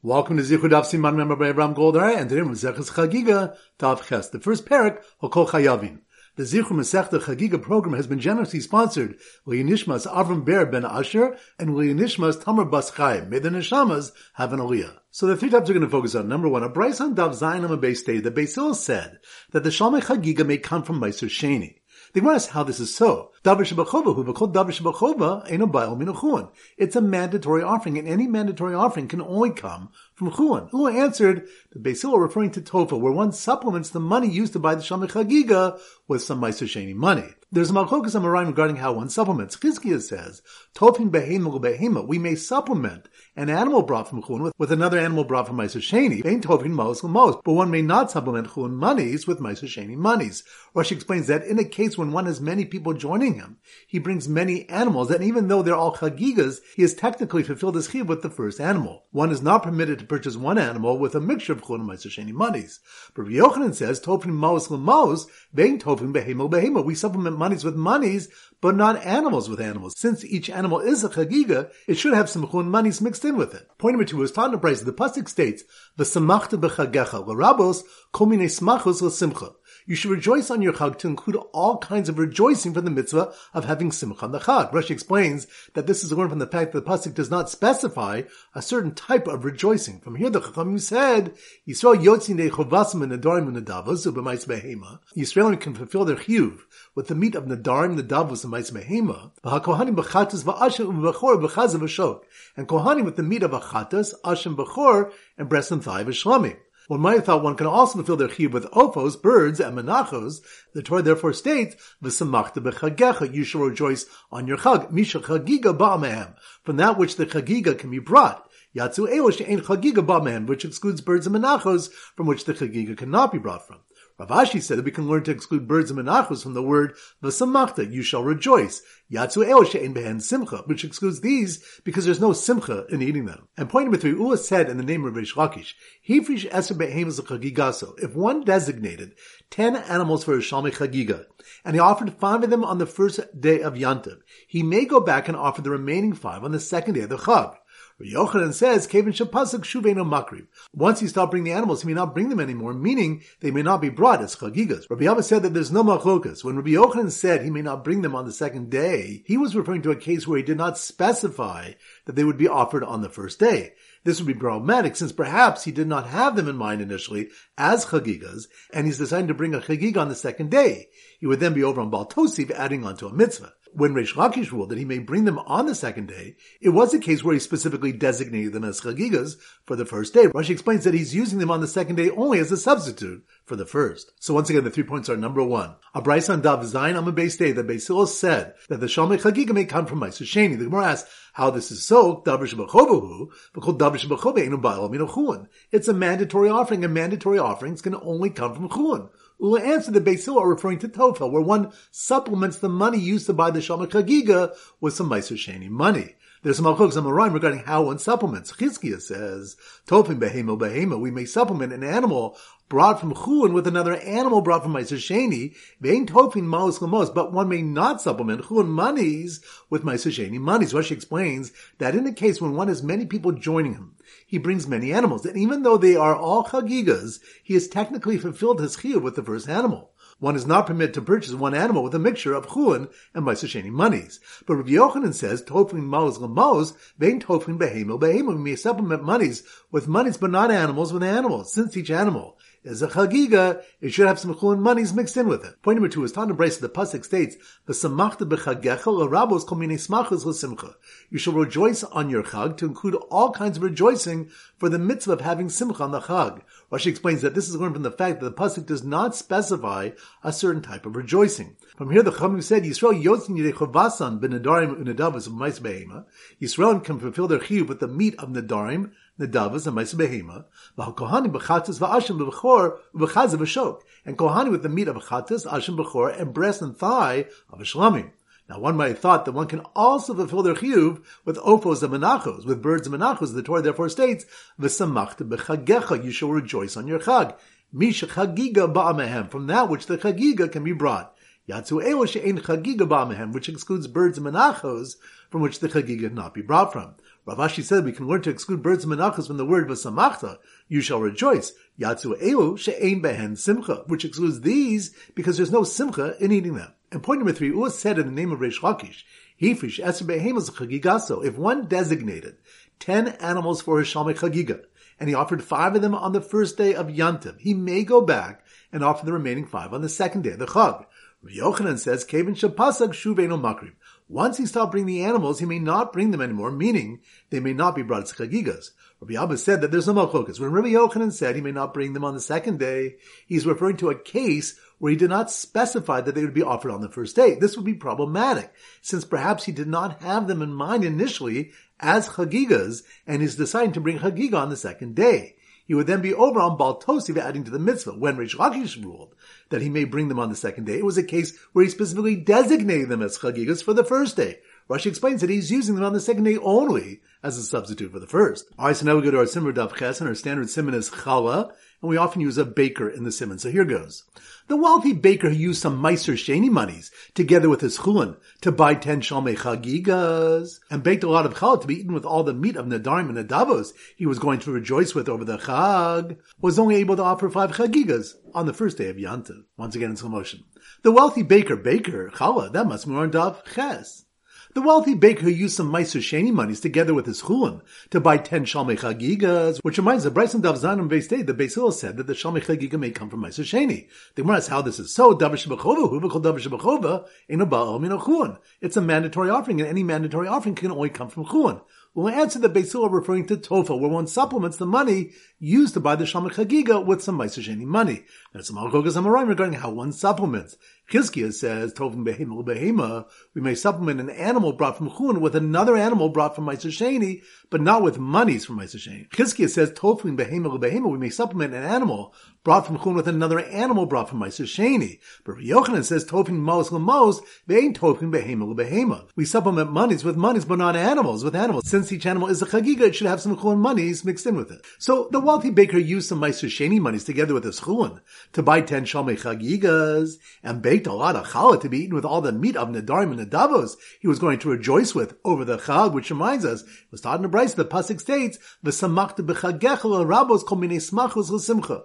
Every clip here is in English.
Welcome to Zichud Daf Siman member by Abraham Goldar, and today we're Zeches Chagiga Tav Ches, the first parak Hokol Chayavin. The Zichud Masechta Chagiga program has been generously sponsored by Nishmas Avram Ber ben Asher and Nishmas Tamar Bas Chaim. May the neshamas have an aliyah. So the three topics we're going to focus on. Number one, a Bryce on Dav Zayin on base day. The Basil said that the Shalmei Chagiga may come from Meiser Sheni. The Gemara asks how this is so. It's a mandatory offering, and any mandatory offering can only come from Chuan. Ula answered the Basil referring to Tofa, where one supplements the money used to buy the Shamich Chagiga with some Meiser Sheni money. There's a Malchokas Amoraim regarding how one supplements. Chizkiah says, Tofin behema behema, we may supplement an animal brought from Chun with, with another animal brought from Meiser Sheni. Ain't Tofin Mos Mos, but one may not supplement Chun monies with Meiser Sheni monies. Rashi explains that in a case when one has many people joining him, he brings many animals, and even though they're all chagigas, he has technically fulfilled his chiyuv with the first animal. One is not permitted to purchase one animal with a mixture of chun and sheni monies. But Yochanan says, tofim maos l'maos, bein tofim behemo behemo. We supplement monies with monies, but not animals with animals. Since each animal is a chagiga, it should have some chun monies mixed in with it. Point number two is Tana Price. The pasuk states, "V'samachta b'chagecha l'rabos kol minei smachos l'simcha." You should rejoice on your Chag to include all kinds of rejoicing for the mitzvah of having Simcha on the Chag. Rashi explains that this is learned from the fact that the Pasuk does not specify a certain type of rejoicing. From here, the Chachamim said, Yisrael yotzin de chovasim and nadarim and nadavos, ubemais behema. Yisraelim can fulfill their chiyuv with the meat of nadarim, nadavos, and mais behema. V'hakohanim b'chatas v'ashem u'b'chor b'chazav v'shok. And kohanim with the meat of achatas, ashem b'chor, and breast and thigh v'shlamim. One might have thought one can also fulfill their chiyuv with ofos, birds, and menachos. The Torah therefore states, "V'samachta bechagecha," you shall rejoice on your chag. Misha chagiga ba'amehem, from that which the chagiga can be brought. Yatsu elo she'en chagiga ba'amehem, which excludes birds and menachos, from which the chagiga cannot be brought from. Rav Ashi said that we can learn to exclude birds and menachos from the word v'samachta, you shall rejoice. Yatsu el she'en behen simcha, which excludes these because there's no simcha in eating them. And point number three, Ula said in the name of Rish Lakish, Hifrish eser behemas chagigaso. If one designated ten animals for a shalmi chagiga, and he offered five of them on the first day of Yantiv, he may go back and offer the remaining five on the second day of the Chag. Yochanan says, Kevin Shapasuk Shuveno Makriv. Once you stop bringing the animals, he may not bring them anymore, meaning they may not be brought as chagigas. Rabbi Abba said that there's no machlokas. When Rabbi Yochanan said he may not bring them on the second day, he was referring to a case where he did not specify that they would be offered on the first day. This would be problematic since perhaps he did not have them in mind initially as chagigas, and he's deciding to bring a chagiga on the second day. He would then be over on Baltosiv adding on to a mitzvah when Reish Lakish ruled that he may bring them on the second day, it was a case where he specifically designated them as chagigas for the first day. Rashi explains that he's using them on the second day only as a substitute for the first. So once again, the three points are number one. A on Dav Zayin on the base day that Basil said that the Shalmei Chagiga may come from Sheni. The Gemara asks how this is so. It's a mandatory offering, and mandatory offerings can only come from Chun. Ula answered the Beis referring to Tofel, where one supplements the money used to buy the Shalmei Chagiga with some Meiser Sheni money. There's some Malchok Zamarim regarding how one supplements. Chizkiah says, Tofim behemo behemo, we may supplement an animal brought from Chun with another animal brought from Meiser Sheni, vein tofin maos lamos, but one may not supplement Chun monies with Meiser Sheni monies. Rashi explains that in the case when one has many people joining him, he brings many animals, and even though they are all chagigas, he has technically fulfilled his chiyuv with the first animal. One is not permitted to purchase one animal with a mixture of chuan and Maisasheni monies. But Rabbi Yochanan says, tofin maos lamos, vein tofin behemo. We may supplement monies with monies, but not animals with animals, since each animal is a chagiga, it should have some chulin monies mixed in with it. Point number two is Tana Brace, the Pasuk states, V'samachta b'chagecha l'rabos kol minei smachas. You shall rejoice on your chag to include all kinds of rejoicing for the mitzvah of having simcha on the chag. Rashi explains that this is learned from the fact that the Pasuk does not specify a certain type of rejoicing. From here, the Chachamim said, Yisrael yotzin yidei chovasan b'nadarim u'nadavas u'mais behema. Yisrael can fulfill their chiyuv with the meat of nadarim, Nedavas and Maisa Behema, Kohanim Bechatas Va'ashim Bechor Bechaza B'shok, and Kohanim with the meat of Bechatas, Ashim Bechor, and breast and thigh of a Shlamim. Now one might have thought that one can also fulfill their chiyuv with ofos and menachos, with birds and menachos. The Torah therefore states, "V'samachta b'chagecha," you shall rejoice on your chag. Misha chagiga ba'amehem, from that which the chagiga can be brought. Yatsu elo she'en chagiga ba'amehem, which excludes birds and menachos, from which the chagiga cannot be brought from. Rav Ashi said we can learn to exclude birds and menachas from the word v'samachta, you shall rejoice. Yatsu elu she'ein behen simcha, which excludes these because there's no simcha in eating them. And point number three, Ula said in the name of Reish Lakish, Hifish eser behemas chagigaso. If one designated ten animals for his shalmei chagiga, and he offered five of them on the first day of Yantiv, he may go back and offer the remaining five on the second day of the Chag. Yochanan says, Kevin Shapasag Shuveno Makriv. Once he stopped bringing the animals, he may not bring them anymore, meaning they may not be brought to chagigas. Rabbi Abba said that there's no malchokas. When Rabbi Yochanan said he may not bring them on the second day, he's referring to a case where he did not specify that they would be offered on the first day. This would be problematic, since perhaps he did not have them in mind initially as chagigas, and is deciding to bring chagiga on the second day. He would then be over on Baal Tosiv adding to the mitzvah. When Reish Lakish ruled that he may bring them on the second day, it was a case where he specifically designated them as chagigas for the first day. Rashi explains that he's using them on the second day only as a substitute for the first. Alright, so now we go to our Simmer Dav Ches, and our standard simon is challah, and we often use a baker in the simon. So here goes. The wealthy baker who used some Meiser Sheni monies together with his chulin to buy ten shalmei chagigas and baked a lot of challah to be eaten with all the meat of nadarim and nadavos he was going to rejoice with over the chag was only able to offer five chagigas on the first day of Yantiv. Once again in slow motion. The wealthy baker, baker, challah, that must be on Dav Ches. The wealthy baker used some Meiser Sheni monies together with his chulin to buy ten Shalmei Chagigas, which reminds the Bryson Dav Beis Day, the Beis said that the Shalmei Chagiga may come from Meiser Sheni. The Gemara how this is so. It's a mandatory offering, and any mandatory offering can only come from chulin. Well, answer the Beis referring to Tofa, where one supplements the money used to buy the Shalmei Chagiga with some Meiser Sheni money. And it's a Malchogas Amoraim regarding how one supplements. Chizkiah says, Tovim behema behema, we may supplement an animal brought from Chun with another animal brought from Meiser but not with monies from Meiser Sheni. Chizkiah says, Tovim behema behema, we may supplement an animal brought from Chun with another animal brought from Meiser. But Yochanan says, Tovim mos lemos, they ain't Tovim behema behema. We supplement monies with monies, but not animals with animals. Since each animal is a chagiga, it should have some Chun monies mixed in with it. So the wealthy baker used some Meiser monies together with his Chun to buy ten Shalmei chagigas and baked a lot of challah to be eaten with all the meat of Nadarim and Nadavos he was going to rejoice with over the Chag, which reminds us, was taught in the Bryce, the Pasuk states, V'samachta b'chagechel rabos kol minei smachos.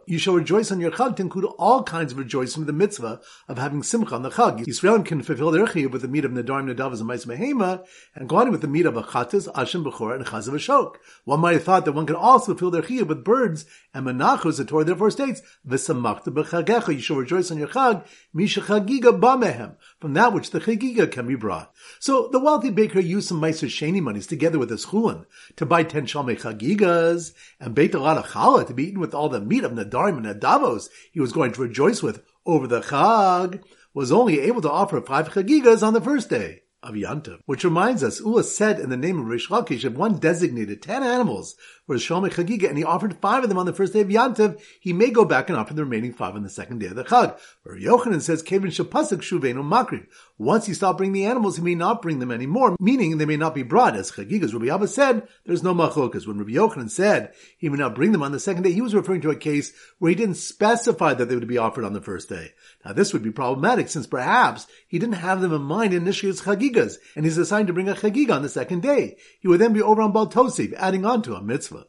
You shall rejoice on your Chag to include all kinds of rejoicing with the mitzvah of having simcha on the Chag. Yisraelim can fulfill their chiyuv with the meat of Nadarim, Nadavos, and Mais Mehema, and go on with the meat of Achatas, Ashim, Bechor, and Chazav Ashok. One might have thought that one could also fulfill their chiyuv with birds and menachos, the Torah therefore states, V'samachta b'chagechel. You shall rejoice on your Chag, Misha chagiga bamehem, from that which the chagiga can be brought. So the wealthy baker used some Meiser Sheni monies together with his chulin to buy ten shalmei chagigas and baked a lot of challah to be eaten with all the meat of nadarim and nadavos he was going to rejoice with over the chag, was only able to offer five chagigas on the first day of Yantav. Which reminds us, Ula said in the name of Rish Lakish, if one designated ten animals for Shalom Chagiga and he offered five of them on the first day of Yantav, he may go back and offer the remaining five on the second day of the Chag. Where Yochanan says, Kevin Shapasik Shuvenu Makriv. Once he stopped bringing the animals, he may not bring them anymore, meaning they may not be brought. As Chagigas Rabbi Abba said, there's no machokas. When Rabbi Yochanan said he may not bring them on the second day, he was referring to a case where he didn't specify that they would be offered on the first day. Now this would be problematic since perhaps he didn't have them in mind initially as chagigas, and he's assigned to bring a chagiga on the second day. He would then be over on Baltosiv, adding on to a mitzvah.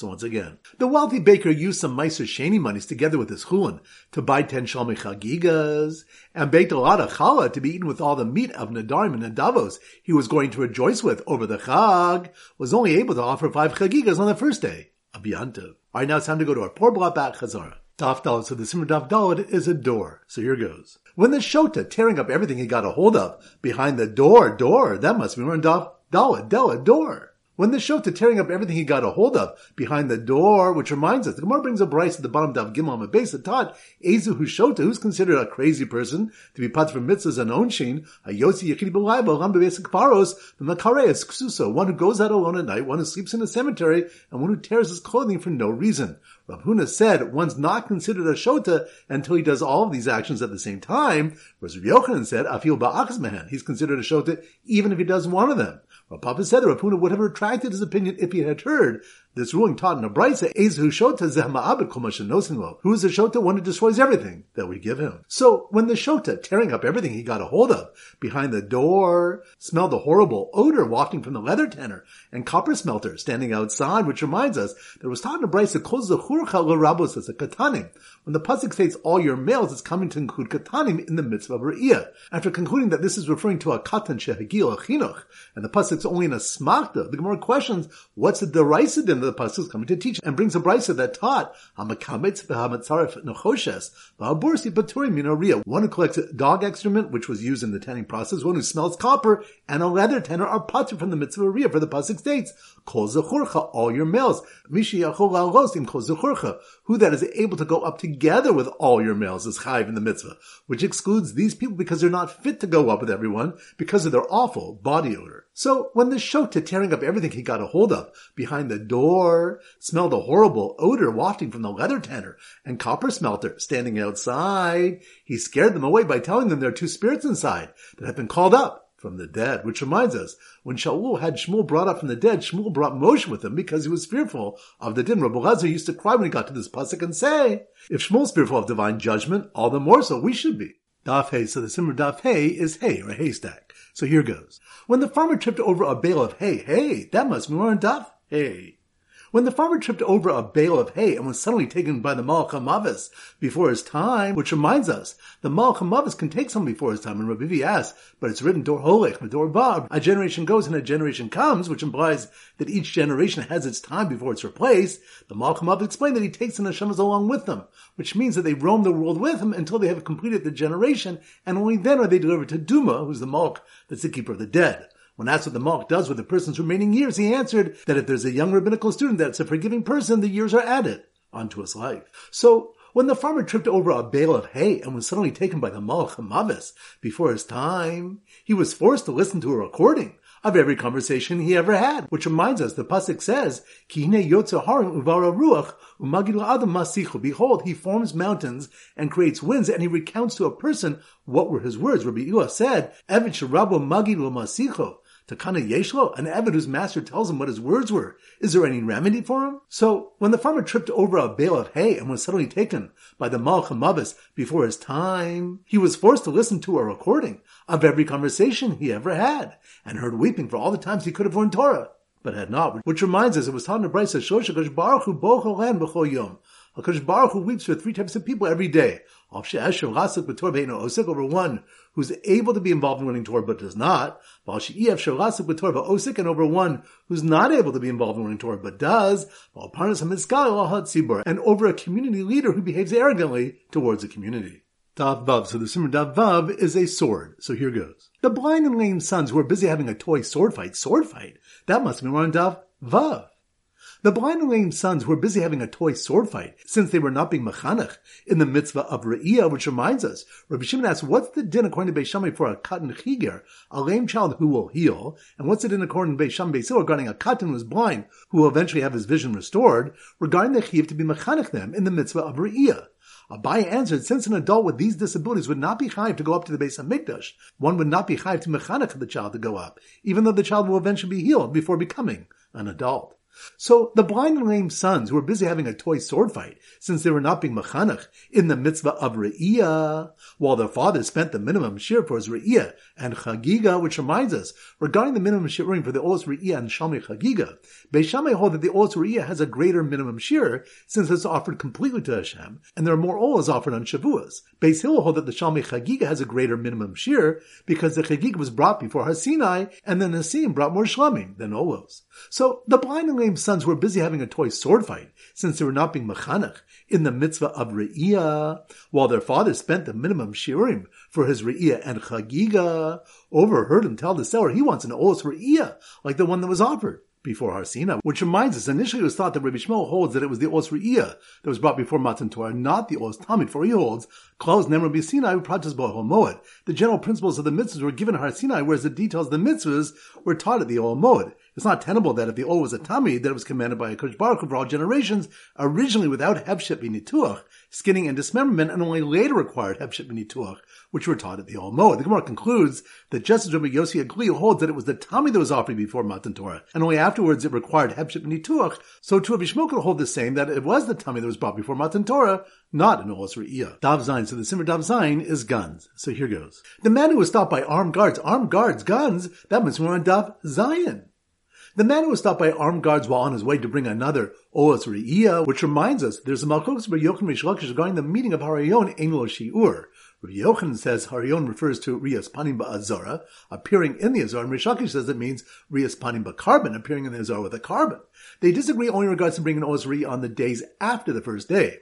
So once again, the wealthy baker used some Meiser Sheni monies together with his chulin to buy ten shalmei chagigas and baked a lot of challah to be eaten with all the meat of nadarim and nadavos he was going to rejoice with over the chag, was only able to offer five chagigas on the first day of Yantiv. Alright, now it's time to go to our poor blot back chazara. Daf Dalit. So the Simmer Daf Dalit is a door. So here goes. When the Shota tearing up everything he got a hold of behind the door, door, that must be Daf Dalit, Dalit, door. When the to tearing up everything he got a hold of behind the door, which reminds us, the Gemara brings a Bryce at the bottom of Gimel base that taught Ezu Shota, who's considered a crazy person to be pat from mitzvahs and onshin, a Yossi Yechidi B'Laibo, Ram Paros, the Makareas Ksuso, one who goes out alone at night, one who sleeps in a cemetery, and one who tears his clothing for no reason. Rav Huna said one's not considered a shota until he does all of these actions at the same time, whereas Rav Yochanan said, Afil Ba'achz Mehen, he's considered a shota even if he does one of them. Rav Papa said that Huna would have retracted his opinion if he had heard This ruling taught in a brisa is who shota zehma'abed nosinlo. Who is the shota? One who destroys everything that we give him. So when the shota, tearing up everything he got a hold of, behind the door, smelled the horrible odor wafting from the leather tanner and copper smelter standing outside, which reminds us that it was taught in a brisa calls the churcha rabos as a katanim. When the pasuk states all your males, it's coming to include katanim in the mitzvah of re'iyah. After concluding that this is referring to a katan shehagil a chinuch, and the pasuk's only in a smachta, the Gemara questions, what's the derisa din that the pasuk coming to teach, and brings a brisa that taught, hamakametz v'hamatzaref nechoshes, v'habursi paturi minoriya. One who collects dog excrement, which was used in the tanning process, one who smells copper, and a leather tanner are patur from the mitzvah for the pasuk states, kol zechurcha, all your males. Mishi yachol rosim kol who that is able to go up together with all your males is chayiv in the mitzvah, which excludes these people because they're not fit to go up with everyone because of their awful body odor. So when the shota tearing up everything he got a hold of behind the door smelled a horrible odor wafting from the leather tanner and copper smelter standing outside, he scared them away by telling them there are two spirits inside that have been called up from the dead, which reminds us, when Shaul had Shmuel brought up from the dead, Shmuel brought Moshe with him because he was fearful of the din. Rabbi Lazar used to cry when he got to this pasuk and say, if Shmuel's fearful of divine judgment, all the more so we should be. Daf Hay, so the simmer Daf Hay is hay, or haystack. So here goes. When the farmer tripped over a bale of hay, hey, that must be more on Daf Hay. When the farmer tripped over a bale of hay and was suddenly taken by the Malach HaMavis before his time, which reminds us, the Malach HaMavis can take someone before his time, and Rabbi asks, but it's written Dor Holech, Dor Bab. A generation goes and a generation comes, which implies that each generation has its time before it's replaced. The Malach HaMavis explained that he takes the Neshamas along with them, which means that they roam the world with him until they have completed the generation, and only then are they delivered to Duma, who's the Malach that's the keeper of the dead. When asked what the Malach does with the person's remaining years, he answered that if there's a young rabbinical student that's a forgiving person, the years are added onto his life. So, when the farmer tripped over a bale of hay and was suddenly taken by the Malach Mavis before his time, he was forced to listen to a recording of every conversation he ever had. Which reminds us, the pasuk says, "Kihine harim uvara ruach umagil adam masichu." Behold, he forms mountains and creates winds, and he recounts to a person what were his words. Rabbi Ilah said, "Evid sharabu magil masichu." Takana Yeshlo, an Evid whose master tells him what his words were. Is there any remedy for him? So, when the farmer tripped over a bale of hay and was suddenly taken by the Malchamavis before his time, he was forced to listen to a recording of every conversation he ever had, and heard weeping for all the times he could have learned Torah, but had not. Which reminds us, it was taught in the Brisa, Shoshakash Baruch Hu Bocholan B'cho Yom. HaKadosh Baruch Hu weeps for three types of people every day. Over one who's able to be involved in learning Torah but does not. And over one who's not able to be involved in learning Torah but does. And over a community leader who behaves arrogantly towards the community. Dav Vav. So the Simmer Dav Vav is a sword. So here goes. The blind and lame sons who are busy having a toy sword fight, sword fight, that must be on Dav Vav. The blind and lame sons were busy having a toy sword fight, since they were not being mechanech in the mitzvah of Re'iyah, which reminds us, Rabbi Shimon asks, what's the din according to Beishamai for a katan chiger, a lame child who will heal, and what's the din according to Beisham Beisil regarding a katan who is blind, who will eventually have his vision restored, regarding the chiv to be mechanech them in the mitzvah of Re'iyah? Abai answered, since an adult with these disabilities would not be chayiv to go up to the base of Mikdash, one would not be chayiv to mechanech the child to go up, even though the child will eventually be healed before becoming an adult. So the blind and lame sons were busy having a toy sword fight, since they were not being mechanech in the mitzvah of re'iyah, while their father spent the minimum shir for his re'iyah and chagiga, which reminds us, regarding the minimum shirim for the olos re'iyah and shalmi chagiga, Beishamai hold that the olos re'iyah has a greater minimum shir, since it's offered completely to Hashem, and there are more olas offered on Shavuos. Beis Hillel hold that the shalmi chagiga has a greater minimum shir, because the chagiga was brought before Har Sinai, and the Nasim brought more shlamim than olos. So the blind and lame sons were busy having a toy sword fight, since they were not being mechanech in the mitzvah of re'iyah, while their father spent the minimum shiurim for his re'iyah and chagiga, overheard him tell the seller he wants an olos re'iyah, like the one that was offered before Har Sinai, which reminds us, initially it was thought that Rabbi Shmuel holds that it was the Os Re'iyah that was brought before Matan Torah, not the Os Tamid, for he holds, Klaus Nem Rabbi Sinai Pratas Moed. The general principles of the mitzvahs were given at Har Sinai, whereas the details of the mitzvahs were taught at the Moed. It's not tenable that if the oil was a tummy, that it was commanded by a Kosh Baruch for all generations, originally without Hebshit Nituach, skinning and dismemberment, and only later required Hebshit Nituach, which were taught at the Ol Moed. The Gemara concludes that just as Rabbi Yossi Agli holds that it was the tummy that was offered before Matan Torah, and only afterwards it required Hebshit Nituach, so too Rabbi Shmuel hold the same, that it was the tummy that was brought before Matan Torah, not an Olas Re'iyah. Dav Zayin, so the Simmer Dav Zayin is guns. So here goes. The man who was stopped by armed guards, armed guards, guns, that means we're on Dav Zayin. The man was stopped by armed guards while on his way to bring another Oas which reminds us there's a Malchus by Yochanan Rish regarding the meeting of Harayon Lo Shi'ur. Rabbi says Harayon refers to Rias Panim Ba'azara, appearing in the Azara, and Rishakish says it means Rias Panim Ba'carbon, appearing in the Azara with a carbon. They disagree only in regards to bringing Oas Re'iyah on the days after the first day.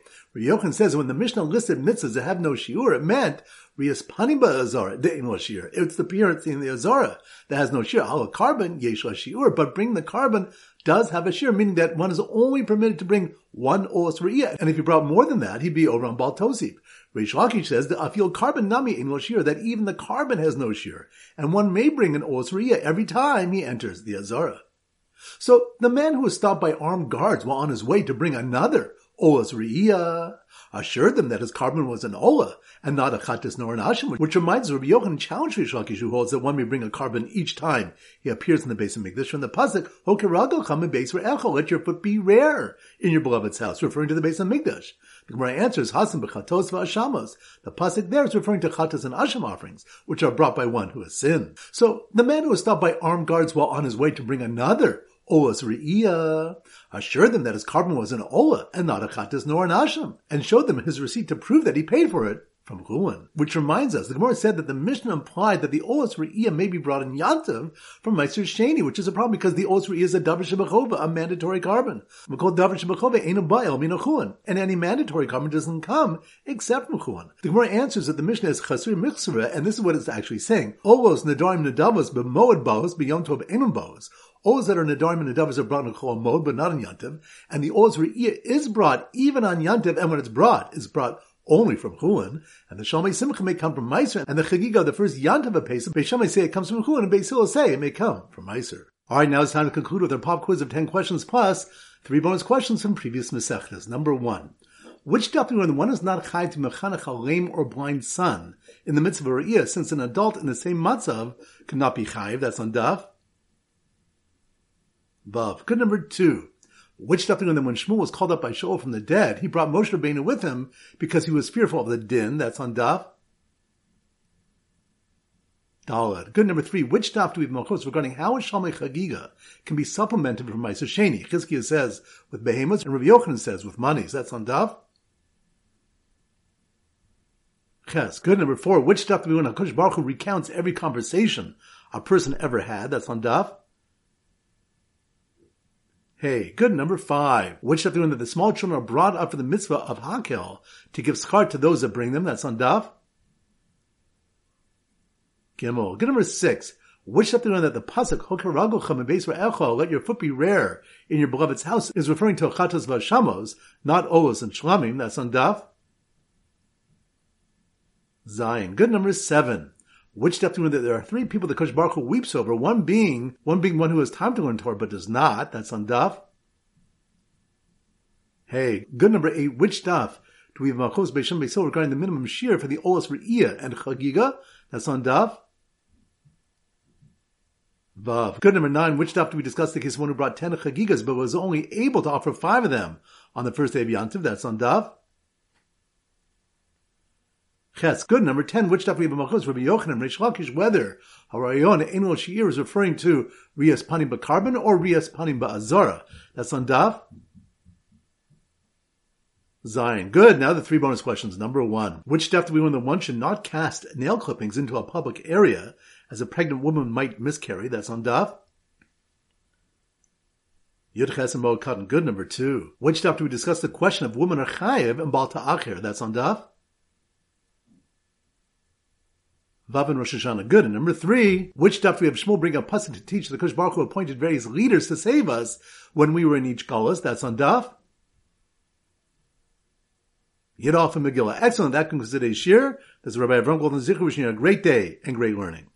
Yochanan says when the Mishnah listed mitzvahs that have no shiur, it meant Rias Paniba Azara, the no shiur. It's the appearance in the Azara that has no shiur. Al carbon, yeshla shiur, but bring the carbon does have a shiur, meaning that one is only permitted to bring one os riyah. And if he brought more than that, he'd be over on Bal Tosif. Reish Lakish says that afil carbon nami in shiur, that even the carbon has no shiur, and one may bring an os riyah every time he enters the Azara. So the man who was stopped by armed guards while on his way to bring another Olas Riyah assured them that his carbon was an Ola and not a Chatis nor an Ashim, which reminds Rabbi Yochanan challenged Rish who holds that one may bring a carbon each time he appears in the base of Mikdash from the Pasuk, Hokerago come in base let your foot be rare in your beloved's house, referring to the base of Mikdash. The Gemara answers, Hasan b'chatos v'ashamos. The Pasuk there is referring to chatos and asham offerings, which are brought by one who has sinned. So, the man who was stopped by armed guards while on his way to bring another Olas Re'iyah, assured them that his carbon was an Ola and not a Chatas nor an Asham, and showed them his receipt to prove that he paid for it from Ruin. Which reminds us, the Gemara said that the Mishnah implied that the Olas Re'iyah may be brought in Yantav from Meiser Sheni, which is a problem because the Olas Re'iyah is a Davar Shebachova, a mandatory carbon. Call Davar Shebachova ain't a a And any mandatory carbon doesn't come except from Chuan. The Gemara answers that the Mishnah is Chasur Michsura, and this is what it's actually saying. Olos Nadarim Nadavos B'moed Baos B'yom Tov Enum Baos. Oz that are Nadarim and Nadavas are brought in Chol mode, but not in Yantiv. And the Oz Re'iyah is brought even on Yantiv, and when it's brought, it's brought only from Chulin. And the Shalmei Simcha may come from Meiser. And the Chagiga, the first Yantiv of Pesach, Beis say it comes from Chulin, and Beis say it may come from Meiser. Alright, now it's time to conclude with our pop quiz of 10 questions plus three bonus questions from previous Masechtas. Number one. Which daf when one is not chayv to mechanech a lame or blind son in the midst of a re'iyah, since an adult in the same matzav cannot be chayv, that's on daf. Vav. Good number two. Which definitely when Shmuel was called up by Shaul from the dead, he brought Moshe Rabbeinu with him because he was fearful of the din. That's on Daf. Dalad. Good number three. Which daf do we have Malchus regarding how a Shalmei Chagiga can be supplemented from Meiser Sheni? Chizkiah says with behemoths and Rabbi Yochanan says with monies. That's on daf. Ches. Good number four. Which daf do we want Hakadosh Baruch Hu recounts every conversation a person ever had? That's on daf. Hey, good number five. Which have doing that the small children are brought up for the mitzvah of Hakel to give schar to those that bring them. That's on Daf. Gimel. Good number six. Which have doing that the pasuk Hokaragochem and Echo, let your foot be rare in your beloved's house is referring to Chatos Vashamos, not Olos and Shlamim. That's on Daf. Zion. Good number seven which step that there are three people that Kosh Baruch Hu weeps over, one being, one being one who has time to learn Torah but does not, that's on Daf. Hey, good number eight, which Daf do we have Malchus Beishem Beisil regarding the minimum shear for the Olas Re'iyah and Chagiga? That's on Daf. Vav. Good number nine, which Daf do we discuss the case of one who brought ten Chagigas but was only able to offer five of them on the first day of Yantiv? That's on Daf. Ches. Good. Number 10, which stuff we have in Malchus, Rabbi Yochanan, Reish Lakish, whether Harayon Enol Shir is referring to Rias Panim Ba'Karbon or Rias Panim Ba'Azara. That's on Daf. Zion. Good. Now the three bonus questions. Number one. Which stuff do we want that one should not cast nail clippings into a public area as a pregnant woman might miscarry? That's on Daf. Yud Ches and Cotton. Good. Number two. Which stuff do we discuss the question of women are chayev and Balta Acher? That's on Daf. Vav and Rosh Hashanah. Good. And number three, which stuff we have Shmuel bring a pasuk to teach the Kush Baruch appointed various leaders to save us when we were in each galus. That's on Daf. Yidolf and Megillah. Excellent. That concludes today's shir. This is Rabbi Avram Golden Zichur wishing you a great day and great learning.